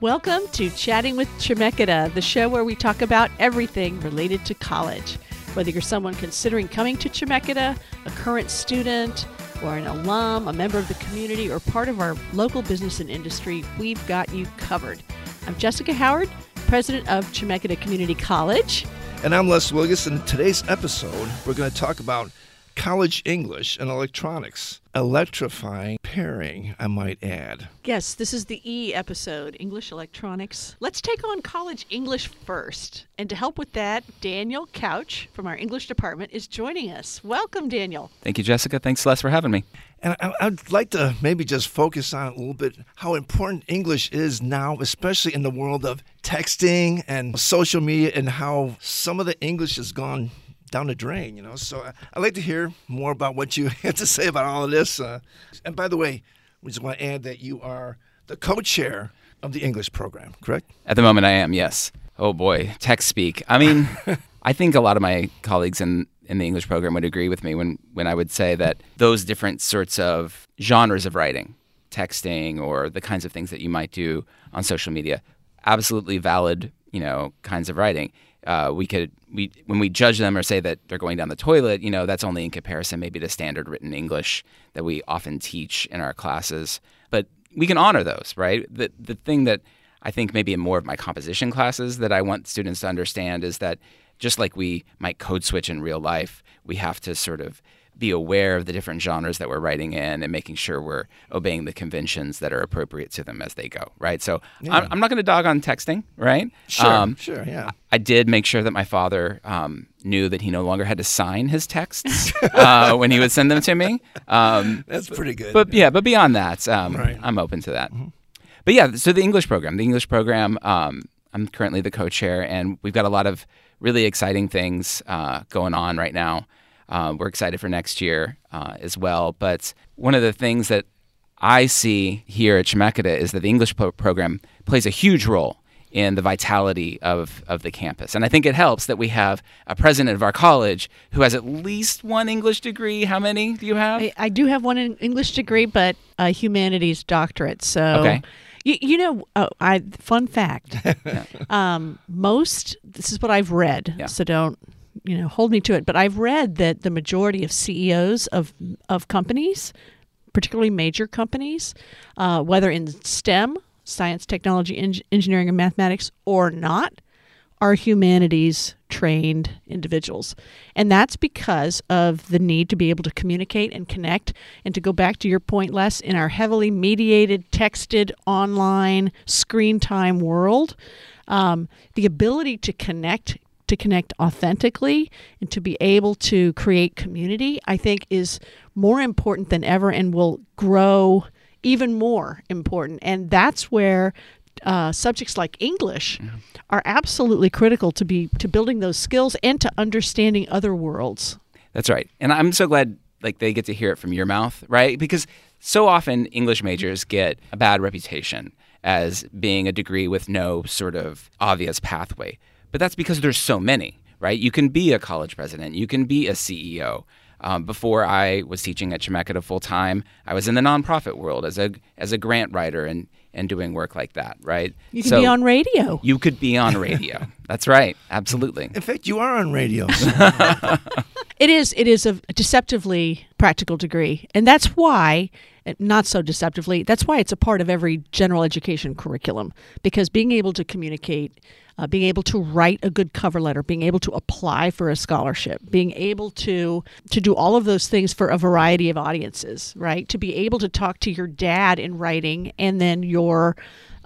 Welcome to Chatting with Chemeketa, the show where we talk about everything related to college. Whether you're someone considering coming to Chemeketa, a current student, or an alum, a member of the community, or part of our local business and industry, we've got you covered. I'm Jessica Howard, president of Chemeketa Community College. And I'm Les Wielgos. In today's episode, we're going to talk about college English and electronics. Electrifying pairing, I might add. Yes, this is the E episode, English Electronics. Let's take on college English first. And to help with that, Daniel Couch from our English department is joining us. Welcome, Daniel. Thank you, Jessica. Thanks, Les, for having me. And I, I'd like to maybe just focus on a little bit how important English is now, especially in the world of texting and social media, and how some of the English has gone down the drain, you know. So I, would like to hear more about what you have to say about all of this. Uh, and by the way, we just want to add that you are the co-chair of the English program, correct? At the moment, I am. Yes. Oh boy, text speak. I mean, I think a lot of my colleagues in in the English program would agree with me when when I would say that those different sorts of genres of writing, texting, or the kinds of things that you might do on social media, absolutely valid, you know, kinds of writing uh, we could we when we judge them or say that they're going down the toilet, you know, that's only in comparison maybe to standard written English that we often teach in our classes. But we can honor those, right? The the thing that I think maybe in more of my composition classes that I want students to understand is that just like we might code switch in real life, we have to sort of be aware of the different genres that we're writing in and making sure we're obeying the conventions that are appropriate to them as they go, right? So yeah. I'm, I'm, not going to dog on texting, right? Sure, um, sure, yeah. I did make sure that my father um, knew that he no longer had to sign his texts uh, when he would send them to me. Um, That's pretty good. But yeah, but beyond that, um, right. I'm open to that. Mm-hmm. But yeah, so the English program, the English program, um, I'm currently the co-chair, and we've got a lot of really exciting things uh, going on right now. Uh, we're excited for next year uh, as well. But one of the things that I see here at Chemeketa is that the English pro- program plays a huge role in the vitality of, of the campus. And I think it helps that we have a president of our college who has at least one English degree. How many do you have? I, I do have one English degree, but a humanities doctorate. So. Okay. You, you know, oh, I fun fact. um, most this is what I've read, yeah. so don't you know hold me to it. But i've read that the majority of ceos of of companies particularly major companies uh, whether in stem science technology en- engineering and mathematics or not are humanities trained individuals. And that's because of the need to be able to communicate and connect. And to go back to your point Les in our heavily mediated texted online screen time world um, the ability to connect to connect authentically and to be able to create community, I think is more important than ever and will grow even more important. And that's where uh, subjects like English yeah. are absolutely critical to be to building those skills and to understanding other worlds. That's right. And I'm so glad like they get to hear it from your mouth, right? Because so often English majors get a bad reputation as being a degree with no sort of obvious pathway. But that's because there's so many, right? You can be a college president, you can be a CEO. Um, before I was teaching at Chemeketa full time, I was in the nonprofit world as a as a grant writer and and doing work like that, right? You could so be on radio. You could be on radio. That's right. Absolutely. In fact, you are on radio. it is it is a deceptively practical degree, and that's why not so deceptively. That's why it's a part of every general education curriculum because being able to communicate uh, being able to write a good cover letter, being able to apply for a scholarship, being able to to do all of those things for a variety of audiences, right? To be able to talk to your dad in writing and then your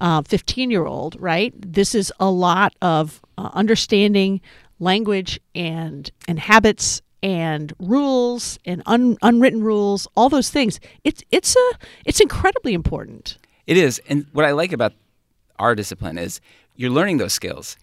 15 uh, year old, right? This is a lot of uh, understanding language and and habits and rules and un, unwritten rules, all those things. It's it's a it's incredibly important. It is, and what I like about our discipline is you're learning those skills,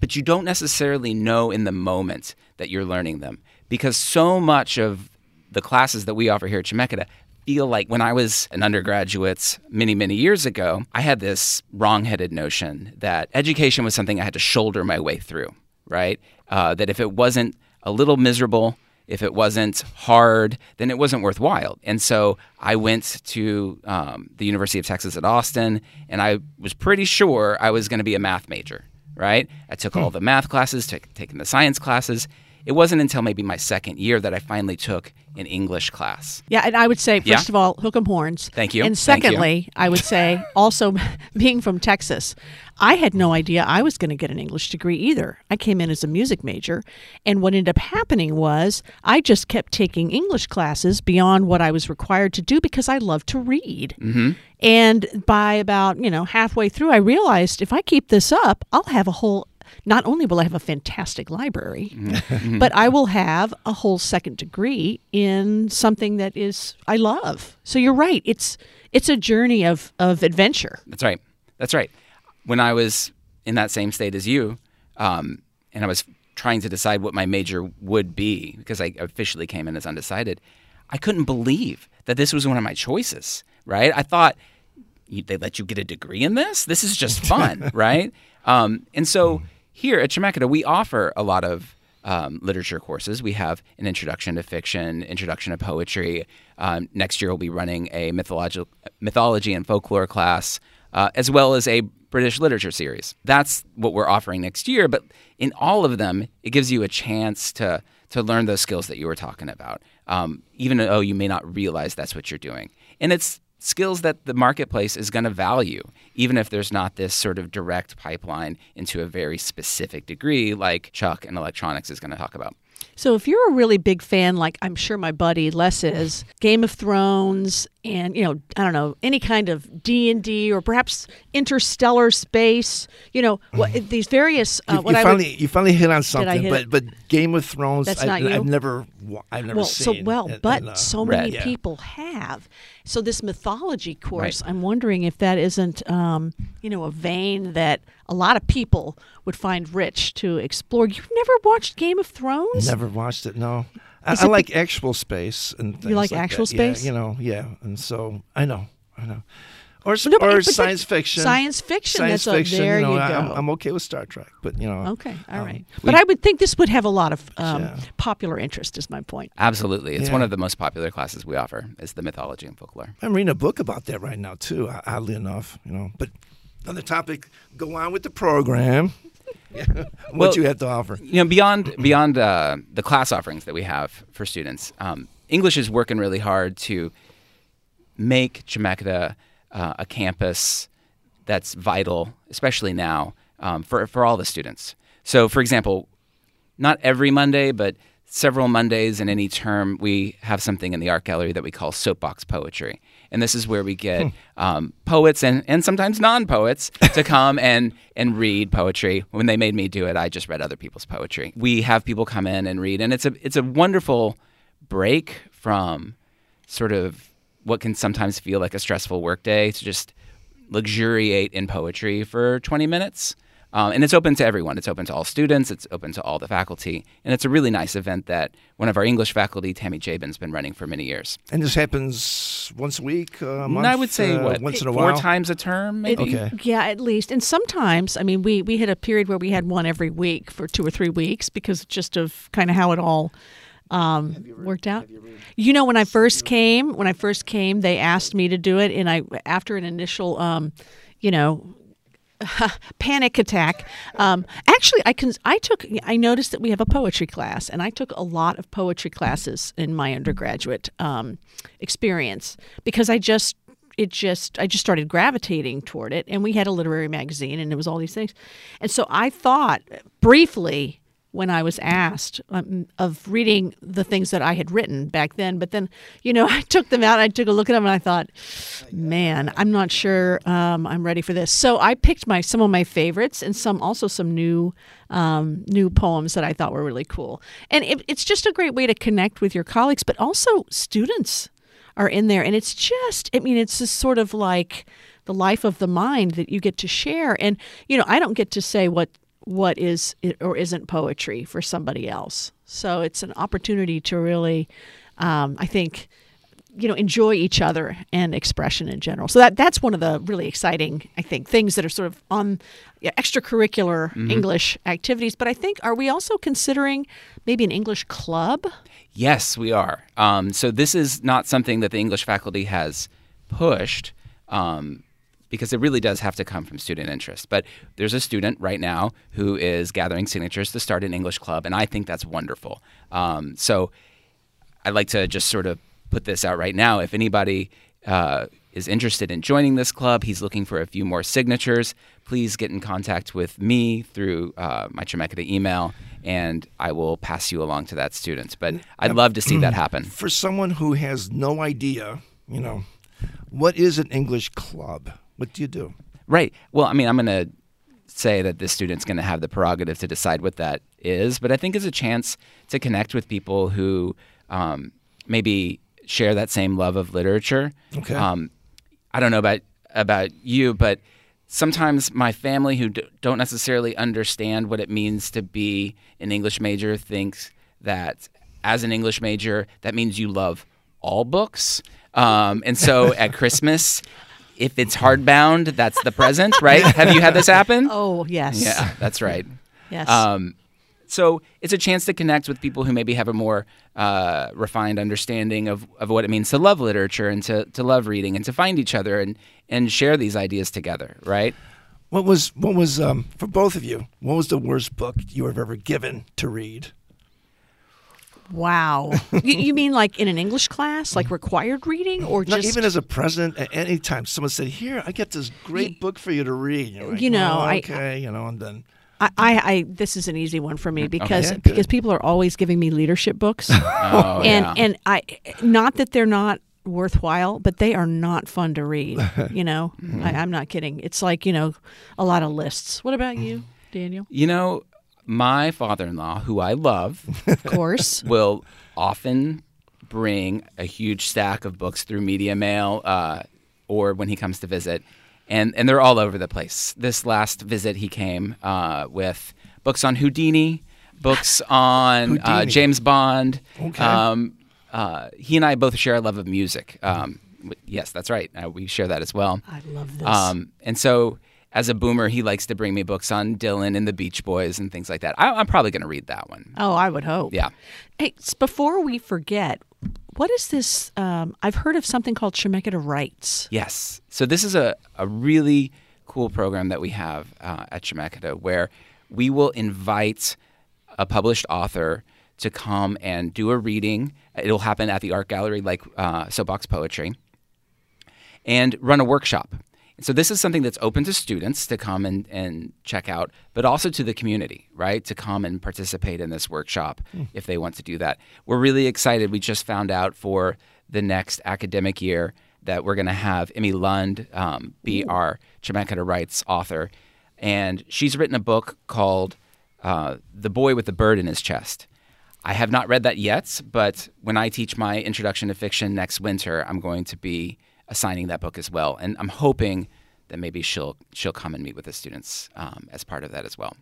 but you don't necessarily know in the moment that you're learning them because so much of the classes that we offer here at Chemeketa feel like when I was an undergraduate many, many years ago, I had this wrong-headed notion that education was something I had to shoulder my way through, right? Uh, that if it wasn't a little miserable, if it wasn't hard, then it wasn't worthwhile. And so I went to um, the University of Texas at Austin, and I was pretty sure I was going to be a math major, right? I took all hmm. the math classes, took, taken the science classes. It wasn't until maybe my second year that I finally took an English class. Yeah, and I would say, first yeah. of all, hook 'em horns. Thank you. And secondly, you. I would say also being from Texas, I had no idea I was going to get an English degree either. I came in as a music major, and what ended up happening was I just kept taking English classes beyond what I was required to do because I love to read. Mm-hmm. And by about, you know, halfway through, I realized if I keep this up, I'll have a whole not only will I have a fantastic library, mm-hmm. but I will have a whole second degree in something that is I love. So you're right. It's it's a journey of of adventure. That's right. That's right. When I was in that same state as you, um, and I was trying to decide what my major would be because I officially came in as undecided, I couldn't believe that this was one of my choices. Right? I thought they let you get a degree in this. This is just fun, right? Um, and so here at Chemeketa, we offer a lot of um, literature courses. We have an introduction to fiction, introduction to poetry. Um, next year, we'll be running a mythology and folklore class, uh, as well as a British literature series. That's what we're offering next year. But in all of them, it gives you a chance to to learn those skills that you were talking about, um, even though you may not realize that's what you're doing. And it's skills that the marketplace is going to value, even if there's not this sort of direct pipeline into a very specific degree like Chuck and electronics is going to talk about. So if you're a really big fan, like I'm sure my buddy Les is, Game of Thrones, and you know, I don't know, any kind of D and D or perhaps interstellar space, you know, what, mm-hmm. these various. Uh, you, you finally would, you finally hit on something, hit but it? but Game of Thrones, That's I, not you? I've never I've never well, seen. So well, and, but and, uh, so many yeah. people have. So this mythology course, right. I'm wondering if that isn't, um, you know, a vein that a lot of people would find rich to explore. You've never watched Game of Thrones? Never watched it. No. I, I, like actual space and things you like, like actual that. space. Yeah, you know, yeah, and so I know, I know. Or, no, or science fiction. Science fiction. Science that's fiction. A, there you, know, you go. I'm, I'm, okay with Star Trek, but you know. Okay, all um, right. But I would think this would have a lot of um, yeah. popular interest. Is my point. Absolutely, it's yeah. one of the most popular classes we offer. Is the mythology and folklore. I'm reading a book about that right now too. Oddly enough, you know. But another topic. Go on with the program. what well, you have to offer. You know, beyond beyond uh, the class offerings that we have for students, um, English is working really hard to make Chemeketa uh, a campus that's vital, especially now um, for for all the students. So, for example, not every Monday, but several Mondays in any term, we have something in the art gallery that we call soapbox poetry. And this is where we get hmm. um, poets and, and sometimes non poets to come and, and read poetry. When they made me do it, I just read other people's poetry. We have people come in and read, and it's a, it's a wonderful break from sort of what can sometimes feel like a stressful workday to just luxuriate in poetry for 20 minutes. Um, and it's open to everyone. It's open to all students. It's open to all the faculty. And it's a really nice event that one of our English faculty, Tammy Jabin, has been running for many years. And this happens once a week, uh, a month? I would say, uh, what, once in a four while? times a term, maybe? Okay. Yeah, at least. And sometimes, I mean, we, we hit a period where we had one every week for two or three weeks because just of kind of how it all um, worked out. You, you, know, when I first came, when I first came, they asked me to do it, and I after an initial, um, you know, panic attack. Um, actually, I can. I took. I noticed that we have a poetry class, and I took a lot of poetry classes in my undergraduate um, experience because I just. It just, I just started gravitating toward it, and we had a literary magazine, and it was all these things, and so I thought briefly when I was asked um, of reading the things that I had written back then. But then, you know, I took them out. I took a look at them, and I thought, man, I'm not sure um, I'm ready for this. So I picked my some of my favorites and some also some new um, new poems that I thought were really cool. And it, it's just a great way to connect with your colleagues, but also students are in there, and it's just, I mean, it's just sort of like the life of the mind that you get to share. And, you know, I don't get to say what what is or isn't poetry for somebody else. So it's an opportunity to really, um, I think, you know enjoy each other and expression in general. So that that's one of the really exciting I think things that are sort of on yeah, extracurricular mm-hmm. English activities. But I think are we also considering maybe an English club? Yes, we are. Um, so this is not something that the English faculty has pushed. Um, because it really does have to come from student interest. But there's a student right now who is gathering signatures to start an English club, and I think that's wonderful. Um, so I'd like to just sort of put this out right now. If anybody uh, is interested in joining this club, he's looking for a few more signatures, please get in contact with me through uh, my Chemeketa email, and I will pass you along to that student. But I'd love to see that happen. For someone who has no idea, you know, what is an English club? What do you do? Right. Well, I mean, I'm going to say that this student's going to have the prerogative to decide what that is, but I think it's a chance to connect with people who um, maybe share that same love of literature. Okay. Um, I don't know about about you, but sometimes my family who d- don't necessarily understand what it means to be an English major thinks that as an English major, that means you love all books. Um, and so at Christmas, if it's hardbound, that's the present, right? Have you had this happen? Oh, yes. Yeah, that's right. yes. Um, so it's a chance to connect with people who maybe have a more uh, refined understanding of, of what it means to love literature and to, to love reading and to find each other and, and share these ideas together, right? What was what was um, for both of you? What was the worst book you have ever given to read? Wow. you, you, mean like in an English class, like required reading, or Not just even as a president? At any time, someone said, "Here, I get this great you, book for you to read." Like, you know, oh, okay, I, you know, and then I, I, this is an easy one for me mm, because okay, because people are always giving me leadership books, oh, and yeah. and I not that they're not worthwhile, but they are not fun to read. You know, mm-hmm. I, I'm not kidding. It's like you know, a lot of lists. What about you, Daniel? You know, my father-in-law, who I love, of course, will often bring a huge stack of books through media mail, uh, or when he comes to visit and and they're all over the place. This last visit, he came uh, with books on Houdini, books on uh, James Bond. Okay. Um, uh, he and I both share a love of music. Um, yes, that's right. Uh, we share that as well. I love this. Um, and so, as a boomer, he likes to bring me books on Dylan and the Beach Boys and things like that. I, am probably going to read that one. Oh, I would hope. Yeah. Hey, before we forget, what is this? Um, I've heard of something called Chemeketa Writes. Yes. So this is a, a really cool program that we have uh, at Chemeketa where we will invite a published author to come and do a reading. It'll happen at the art gallery, like uh, Soapbox Poetry, and run a workshop. So this is something that's open to students to come and, and check out, but also to the community, right? To come and participate in this workshop mm. if they want to do that. We're really excited. We just found out for the next academic year that we're going to have Emme Lund um, be Ooh. our Chemeketa Writes author. And she's written a book called uh, The Boy with the Bird in His Chest. I have not read that yet, but when I teach my introduction to fiction next winter, I'm going to be assigning that book as well. And I'm hoping that maybe she'll she'll come and meet with the students um, as part of that as well.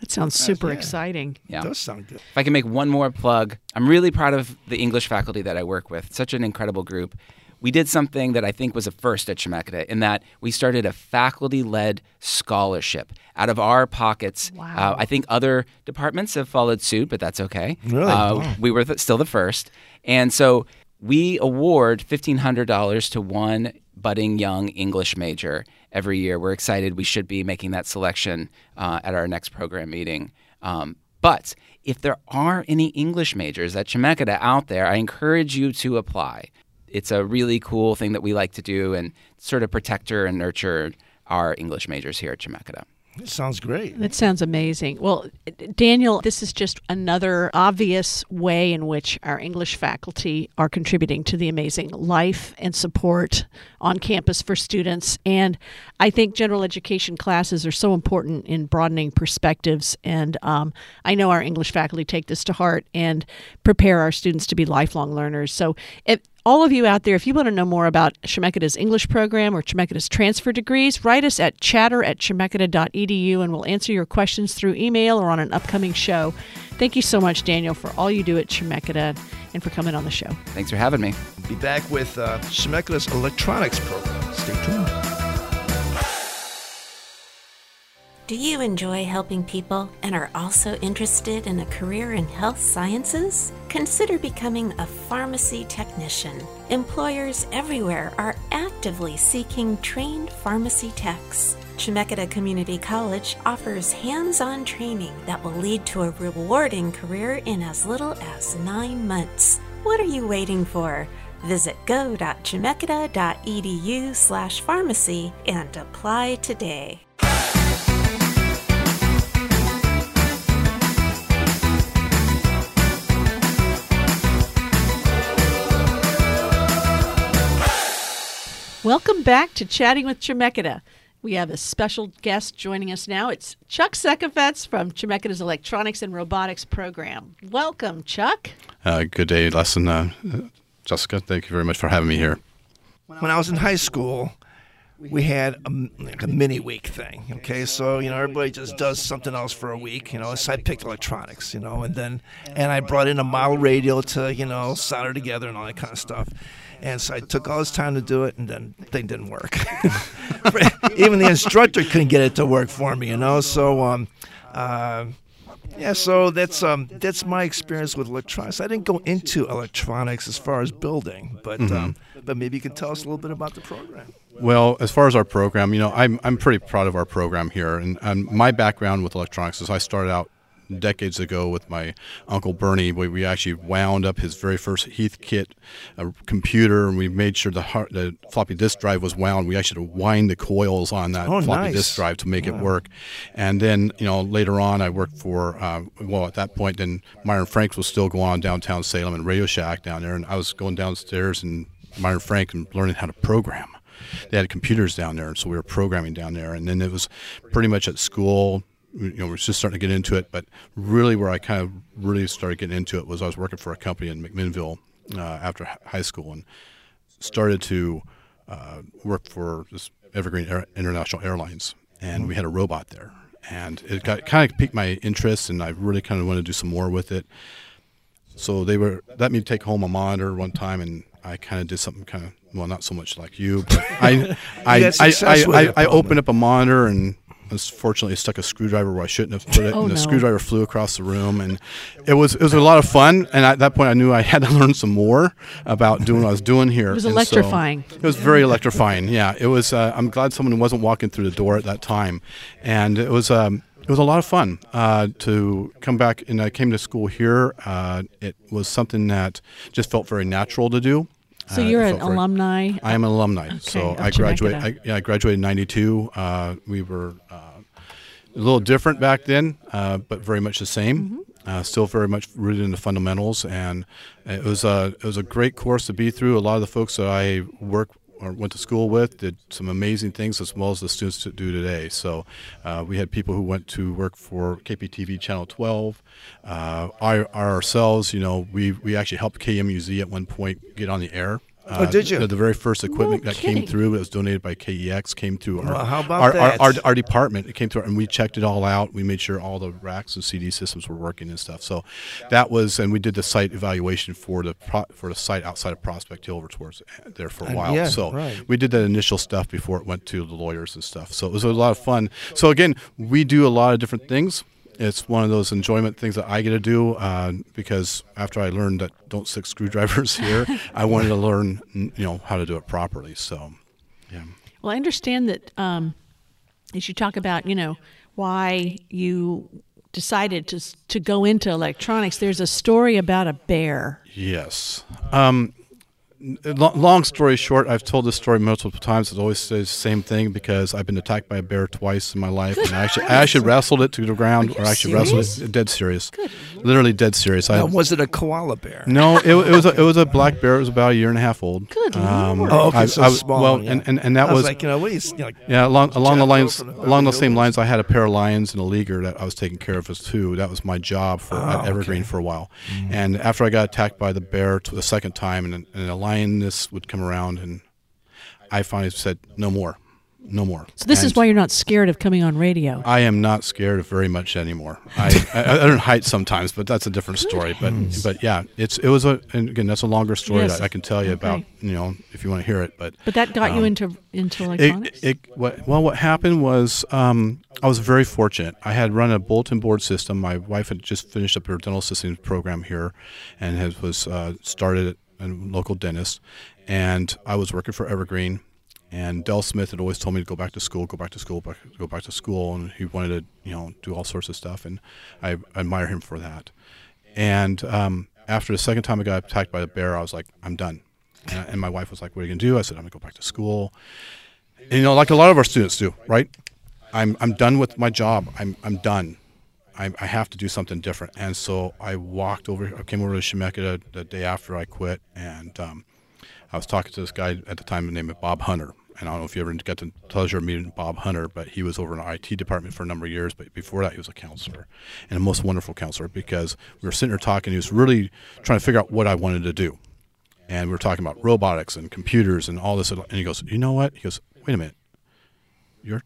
That sounds super yeah. exciting. Yeah. It does sound good. If I can make one more plug, I'm really proud of the English faculty that I work with. Such an incredible group. We did something that I think was a first at Chemeketa in that we started a faculty led scholarship out of our pockets. Wow. Uh, I think other departments have followed suit, but that's okay. Really? Uh, wow. We were th- still the first. And so we award $1,500 to one budding young English major every year. We're excited. We should be making that selection uh, at our next program meeting. Um, but if there are any English majors at Chemeketa out there, I encourage you to apply. It's a really cool thing that we like to do and sort of protector and nurture our English majors here at Chemeketa. It sounds great. That sounds amazing. Well, Daniel, this is just another obvious way in which our English faculty are contributing to the amazing life and support on campus for students. And I think general education classes are so important in broadening perspectives. And um, I know our English faculty take this to heart and prepare our students to be lifelong learners. So, if, all of you out there, if you want to know more about Chemeketa's English program or Chemeketa's transfer degrees, write us at chatter at chemeketa.edu and we'll answer your questions through email or on an upcoming show. Thank you so much, Daniel, for all you do at Chemeketa and for coming on the show. Thanks for having me. Be back with uh, Chemeketa's electronics program. Stay tuned. Do you enjoy helping people and are also interested in a career in health sciences? Consider becoming a pharmacy technician. Employers everywhere are actively seeking trained pharmacy techs. Chemeketa Community College offers hands on training that will lead to a rewarding career in as little as nine months. What are you waiting for? Visit go.chemeketa.edu slash pharmacy and apply today. Welcome back to Chatting with Chemeketa. We have a special guest joining us now. It's Chuck Sekafetz from Chemeketa's Electronics and Robotics program. Welcome, Chuck. Uh, good day, lesson, uh, Jessica. Thank you very much for having me here. When I was in high school, we had a, like a mini week thing. Okay, so you know everybody just does something else for a week. You know, so I picked electronics. You know, and then and I brought in a model radio to you know solder together and all that kind of stuff. And so I took all this time to do it, and then thing didn't work. Even the instructor couldn't get it to work for me, you know. So, um, uh, yeah, so that's um, that's my experience with electronics. I didn't go into electronics as far as building, but mm-hmm. um, but maybe you can tell us a little bit about the program. Well, as far as our program, you know, I'm I'm pretty proud of our program here, and, and my background with electronics is I started out decades ago with my uncle Bernie. We, we actually wound up his very first Heathkit uh, computer, and we made sure the, hard, the floppy disk drive was wound. We actually had to wind the coils on that oh, floppy nice. disk drive to make it work. And then, you know, later on, I worked for uh, well, at that point, then Meier & Franks was still going on downtown Salem and Radio Shack down there, and I was going downstairs and Meier & Frank and learning how to program they had computers down there, and so we were programming down there. And then it was pretty much at school, you know, we're just starting to get into it. But really, where I kind of really started getting into it was I was working for a company in McMinnville uh, after high school and started to uh, work for this Evergreen Air- International Airlines, and we had a robot there, and it got kind of piqued my interest, and I really kind of wanted to do some more with it. So they were let me take home a monitor one time, and I kind of did something kind of well, not so much like you, but I I, I, I, I, I opened up a monitor and unfortunately stuck a screwdriver where I shouldn't have put it, oh, and the no. screwdriver flew across the room, and it was it was a lot of fun. And at that point, I knew I had to learn some more about doing what I was doing here. It was And so electrifying. it was very electrifying. Yeah, it was. Uh, I'm glad someone wasn't walking through the door at that time, and it was. Um, it was a lot of fun uh, to come back, and I came to school here. Uh, it was something that just felt very natural to do. So Uh, you're an alumni. I am an alumni. so I graduated. I, yeah, I graduated in '92. Uh, we were uh, a little different back then, uh, but very much the same. Mm-hmm. Uh, still very much rooted in the fundamentals, and it was a it was a great course to be through. A lot of the folks that I work or went to school with did some amazing things, as well as the students do today. So uh, we had people who went to work for KPTV Channel 12. Uh, our, ourselves, you know, we we actually helped KMUZ at one point get on the air. Uh, Oh, did you? The, the very first equipment No that came through, it was donated by KEX, came through our, Well, how about our, that? Our, our, our department. It came through, and we checked it all out. We made sure all the racks and CD systems were working and stuff. So that was, and we did the site evaluation for the pro, for the site outside of Prospect Hill, which was there for a while. yeah, so right. we did that initial stuff before it went to the lawyers and stuff. So it was a lot of fun. So again, we do a lot of different things. It's one of those enjoyment things that I get to do uh, because after I learned that don't stick screwdrivers here, I wanted to learn, you know, how to do it properly. So, yeah. Well, I understand that um, as you talk about, you know, why you decided to to go into electronics. There's a story about a bear. Yes. Um, long story short, I've told this story multiple times. It always says the same thing because I've been attacked by a bear twice in my life, and I actually, I actually wrestled it to the ground, or actually wrestled it dead serious, literally dead serious. I, was it a koala bear? no, it, it was a, it was a black bear. It was about a year and a half old. Good Um, Lord. Oh, okay, I- so I was- small. Well, yeah. and, and, and that I was, was like, you know, what is you know, like, yeah, along along the lines Wilson, along those same lines, I had a pair of lions and a liger that I was taking care of as too. That was my job for Oh, at Evergreen okay. for a while. And after I got attacked by the bear t- the second time, and, and a lion blindness would come around, and I finally said, "No more." no more. So this and is why you're not scared of coming on radio. I am not scared of very much anymore. I, I, I don't height sometimes, but that's a different story. But but yeah, it's it was a and again that's a longer story yes. that I can tell you okay. about. You know, if you want to hear it. But but that got um, you into into electronics. It, it, what, well, what happened was um, I was very fortunate. I had run a bulletin board system. My wife had just finished up her dental assisting program here, and has, was uh, started a local dentist. And I was working for Evergreen and Del Smith had always told me to go back to school, go back to school, back, go back to school, and he wanted to, you know, do all sorts of stuff, and I admire him for that. And um, after the second time I got attacked by the bear, I was like, I'm done. And, I, and my wife was like, What are you gonna do? I said, I'm gonna go back to school. And, you know, like a lot of our students do, right? I'm I'm done with my job. I'm I'm done. I, I have to do something different. And so I walked over. I came over to Chemeketa the, the day after I quit, and um, I was talking to this guy at the time named Bob Hunter. And I don't know if you ever got the pleasure of meeting Bob Hunter, but he was over in our IT department for a number of years. But before that, he was a counselor and a most wonderful counselor because we were sitting there talking. He was really trying to figure out what I wanted to do. And we were talking about robotics and computers and all this. And he goes, You know what? He goes, Wait a minute. You're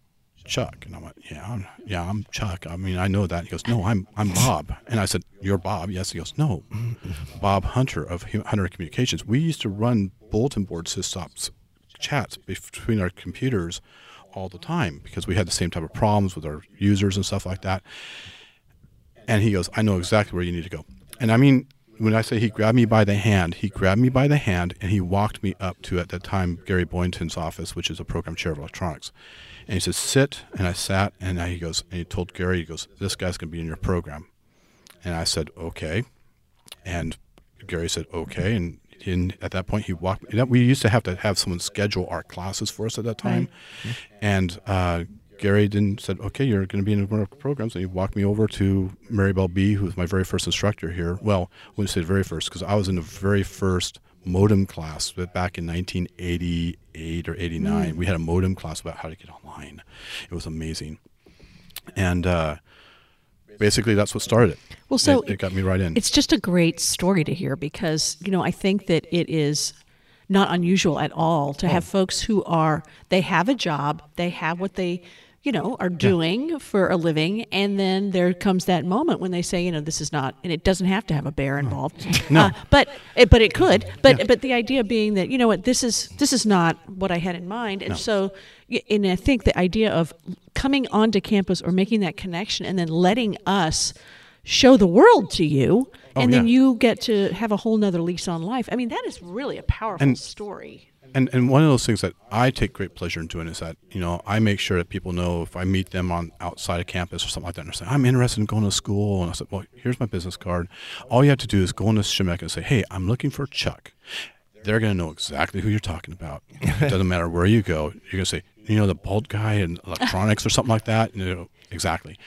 Chuck. And I went, yeah, I'm, yeah, I'm Chuck. I mean, I know that. He goes, no, I'm, I'm Bob. And I said, you're Bob. Yes. He goes, no, Bob Hunter of Hunter Communications. We used to run bulletin board systems, chats between our computers all the time because we had the same type of problems with our users and stuff like that. And he goes, I know exactly where you need to go. And I mean, when I say he grabbed me by the hand, he grabbed me by the hand and he walked me up to, at that time, Gary Boynton's office, which is a program chair of electronics. And he said, sit. And I sat, and he goes, and he told Gary, he goes, this guy's going to be in your program. And I said, okay. And Gary said, okay. And in, at that point, he walked. We used to have to have someone schedule our classes for us at that time. Right. And uh, Gary didn't said, okay, you're going to be in one of our programs. And he walked me over to Maribel B., who was my very first instructor here. Well, I wouldn't say the very first, because I was in the very first modem class back in 1988 or 89. Mm. We had a modem class about how to get online. It was amazing. And uh, basically, that's what started it. Well, so it, it got me right in. It's just a great story to hear because, you know, I think that it is not unusual at all to oh. have folks who are, they have a job, they have what they you know, are doing yeah. for a living. And then there comes that moment when they say, you know, this is not, and it doesn't have to have a bear involved. No. Uh, but, it, but it could. But, yeah. but the idea being that, you know what, this is, this is not what I had in mind. And no. so, and I think the idea of coming onto campus or making that connection and then letting us show the world to you oh, and then you get to have a whole nother lease on life. I mean, that is really a powerful and, story and and one of those things that I take great pleasure in doing is that you know I make sure that people know if I meet them on outside of campus or something like that, and they say I'm interested in going to school, and I said, well, here's my business card. All you have to do is go into Chemeketa and say, hey, I'm looking for Chuck. They're going to know exactly who you're talking about. it doesn't matter where you go. You're going to say, you know, the bald guy in electronics or something like that. You know, exactly.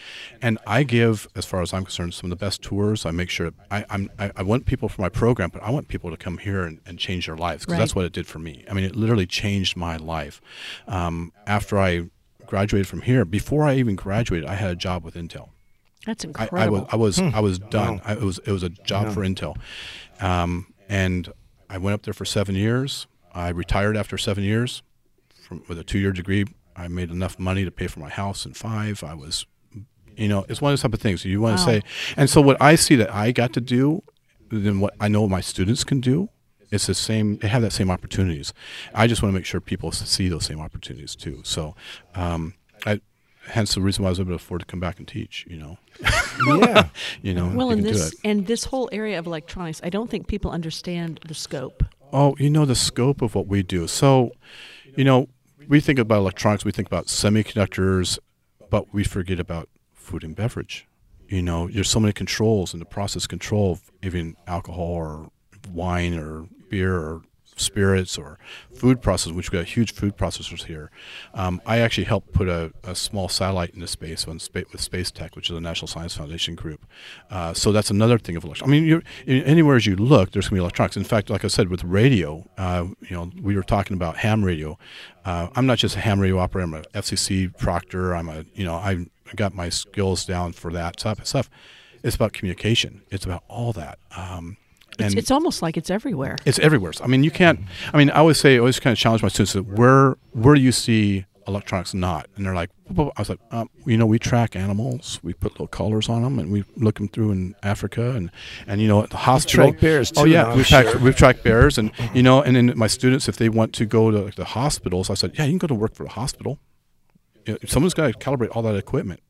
And I give, as far as I'm concerned, some of the best tours. I make sure I, I'm, I, I want people for my program, but I want people to come here and, and change their lives because right. that's what it did for me. I mean, it literally changed my life. Um, after I graduated from here, before I even graduated, I had a job with Intel. That's incredible. I, I was I was hmm. I was done. Wow. I, it was it was a job yeah. for Intel, um, and I went up there for seven years. I retired after seven years, from with a two year degree I made enough money to pay for my house in five. I was, you know, it's one of those type of things you want to wow. say. And so what I see that I got to do, than what I know my students can do, it's the same. They have that same opportunities. I just want to make sure people see those same opportunities too. So, um, I, hence the reason why I was able to afford to come back and teach. You know, yeah, you know. Well, in this and this whole area of electronics, I don't think people understand the scope. Oh, you know the scope of what we do. So, you know, we think about electronics, we think about semiconductors, but we forget about food and beverage. You know, there's so many controls in the process control of even alcohol or wine or beer or spirits or food processors, which we got huge food processors here. Um, I actually helped put a, a, small satellite into space on with Space Tech, which is a National Science Foundation group. Uh, so that's another thing of electronics. I mean, anywhere as you look, there's going to be electronics. In fact, like I said, with radio, uh, you know, we were talking about ham radio. Uh, I'm not just a ham radio operator. I'm a FCC proctor. I'm a, you know, I got my skills down for that type of stuff. It's about communication. It's about all that. Um, It's, it's, almost like it's everywhere. It's everywhere. I mean, you can't. I mean, I always say, I always kind of challenge my students that where where do you see electronics not? And they're like, I was like, um, you know, we track animals. We put little collars on them, and we look them through in Africa, and and you know, at the hospital. track bears oh, too. Oh yeah, we track we track bears, and you know, and then my students, if they want to go to like, the hospitals, I said, yeah, you can go to work for the hospital. You know, someone's got to calibrate all that equipment,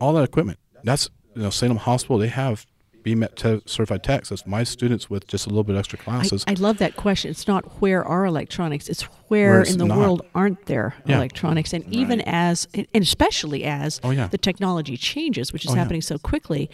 all that equipment. That's you know, Salem Hospital. They have BMET te- certified. That's my students with just a little bit extra classes. I, I, love that question. It's not where are electronics, it's where, in the not. world aren't there yeah. electronics. And right. even as, and especially as oh, yeah. the technology changes, which is oh, happening yeah. so quickly,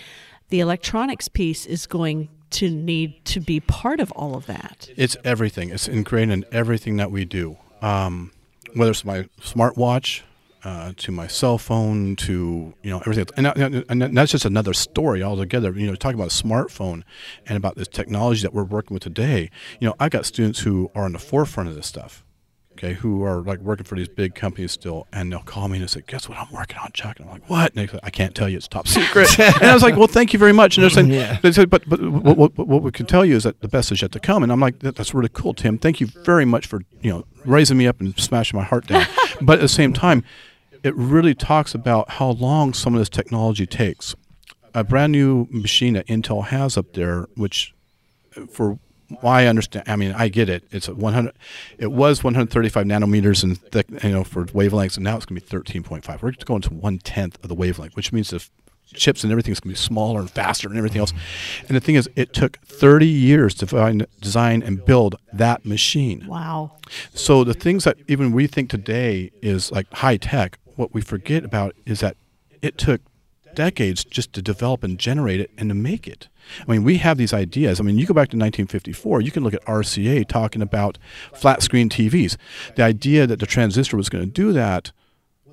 the electronics piece is going to need to be part of all of that. It's everything, it's ingrained in everything that we do. Um, whether it's my smartwatch, uh, to my cell phone to you know everything. And, and that's just another story altogether. You know talking about a smartphone and about this technology that we're working with today. You know i've got students who are on the forefront of this stuff okay who are like working for these big companies still and they'll call me and say guess what i'm working on chuck? And i'm like what? And they say, i can't tell you. It's top secret. And i was like well thank you very much. And they're saying yeah. they said but, but what, what, what, we can tell you is that the best is yet to come. And i'm like that, that's really cool tim. Thank you very much for you know raising me up and smashing my heart down. But at the same time it really talks about how long some of this technology takes. A brand new machine that Intel has up there, which for why I understand, I mean, I get it. It's 100. It was 135 nanometers in thick, you know, for wavelengths, and now it's going to be 13.5. We're going to one tenth of the wavelength, which means the chips and everything's going to be smaller and faster and everything else. And the thing is, it took 30 years to find, design and build that machine. Wow. So the things that even we think today is like high tech what we forget about is that it took decades just to develop and generate it and to make it. I mean, we have these ideas. I mean, you go back to 1954, you can look at RCA talking about flat screen TVs. The idea that the transistor was going to do that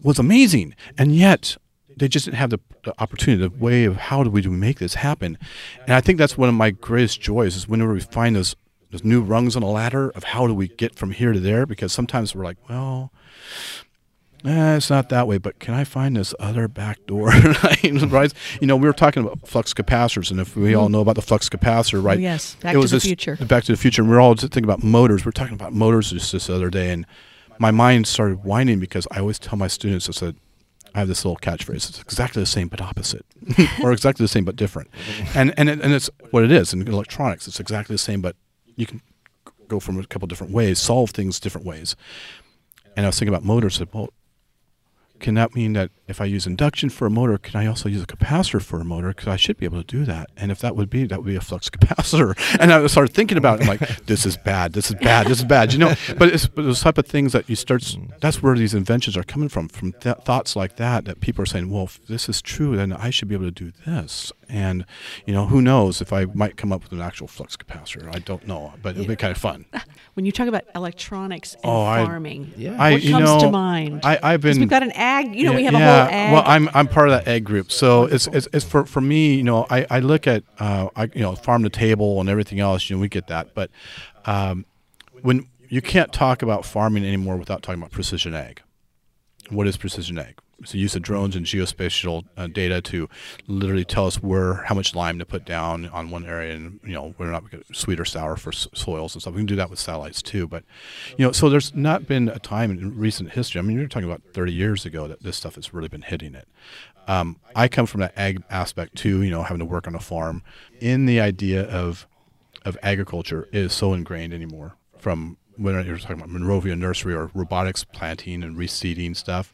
was amazing. And yet, they just didn't have the, opportunity, the way of how do we do we make this happen. And I think that's one of my greatest joys is whenever we find those those new rungs on a ladder of how do we get from here to there because sometimes we're like, well, eh, it's not that way, but can I find this other back door? right? You know, we were talking about flux capacitors, and if we all mm-hmm. know about the flux capacitor, right? Oh, yes, Back it to was the this, Future. Back to the Future. And we are all thinking about motors. We are talking about motors just this other day, and my mind started whining because I always tell my students, I said, I have this little catchphrase. It's exactly the same but opposite, or exactly the same but different. And and it, and it's what it is in electronics. It's exactly the same, but you can go from a couple different ways, solve things different ways. And I was thinking about motors. I said, well, can that mean that if I use induction for a motor, can I also use a capacitor for a motor? Because I should be able to do that. And if that would be, that would be a flux capacitor. And I started thinking about it. I'm like, this is bad. This is bad. This is bad. You know, but it's but those type of things that you start. Mm. That's where these inventions are coming from. From th- thoughts like that, that people are saying, well, if this is true, then I should be able to do this. And you know, who knows if I might come up with an actual flux capacitor? I don't know, but it'll be kind of fun. When you talk about electronics and oh, farming, I, yeah. what I, comes know, to mind? I, have been. We've got an ag. You know, yeah, we have yeah, a whole ag. Well, I'm I'm part of that ag group, so it's, it's, it's for for me. You know, I, I look at uh, I you know farm to table and everything else. You know, we get that, but um, when you can't talk about farming anymore without talking about precision ag. What is precision ag? The use of drones and geospatial uh, data to literally tell us where how much lime to put down on one area, and you know or not sweet or sour for soils and stuff. We can do that with satellites too. But you know, so there's not been a time in recent history. I mean, you're talking about 30 years ago that this stuff has really been hitting it. Um, I come from that ag aspect too. You know, having to work on a farm. In the idea of of agriculture is so ingrained anymore from when you're talking about Monrovia nursery or robotics planting and reseeding stuff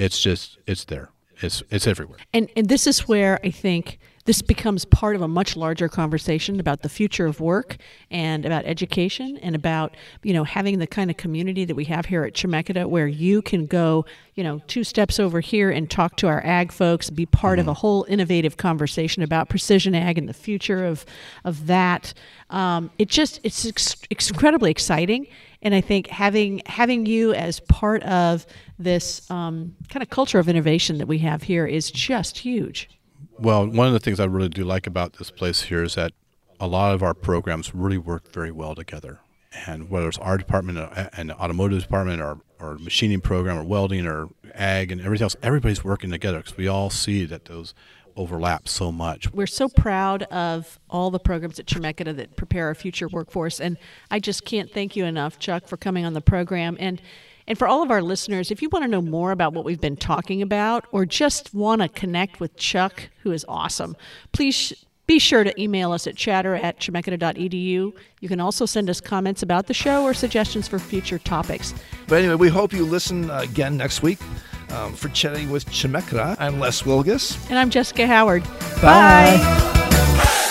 it's just it's there. It's it's everywhere. And and this is where I think this becomes part of a much larger conversation about the future of work and about education and about you know having the kind of community that we have here at Chemeketa where you can go you know two steps over here and talk to our ag folks be part mm-hmm. of a mm-hmm. whole innovative conversation about precision ag and the future of of that um, it just it's ex- incredibly exciting and I think having having you as part of this um, kind of culture of innovation that we have here is just huge. Well, one of the things I really do like about this place here is that a lot of our programs really work very well together. And whether it's our department and the automotive department or, or machining program or welding or ag and everything else, everybody's working together because we all see that those overlap so much. We're so proud of all the programs at Chemeketa that prepare our future workforce, and I just can't thank you enough, Chuck, for coming on the program. And and for all of our listeners, if you want to know more about what we've been talking about, or just want to connect with Chuck, who is awesome, please be sure to email us at chatter at chemeketa.edu. You can also send us comments about the show or suggestions for future topics. But anyway, we hope you listen uh, again next week. Um, for chatting with Chemeketa, I'm Les Wielgos. And I'm Jessica Howard. Bye. Bye.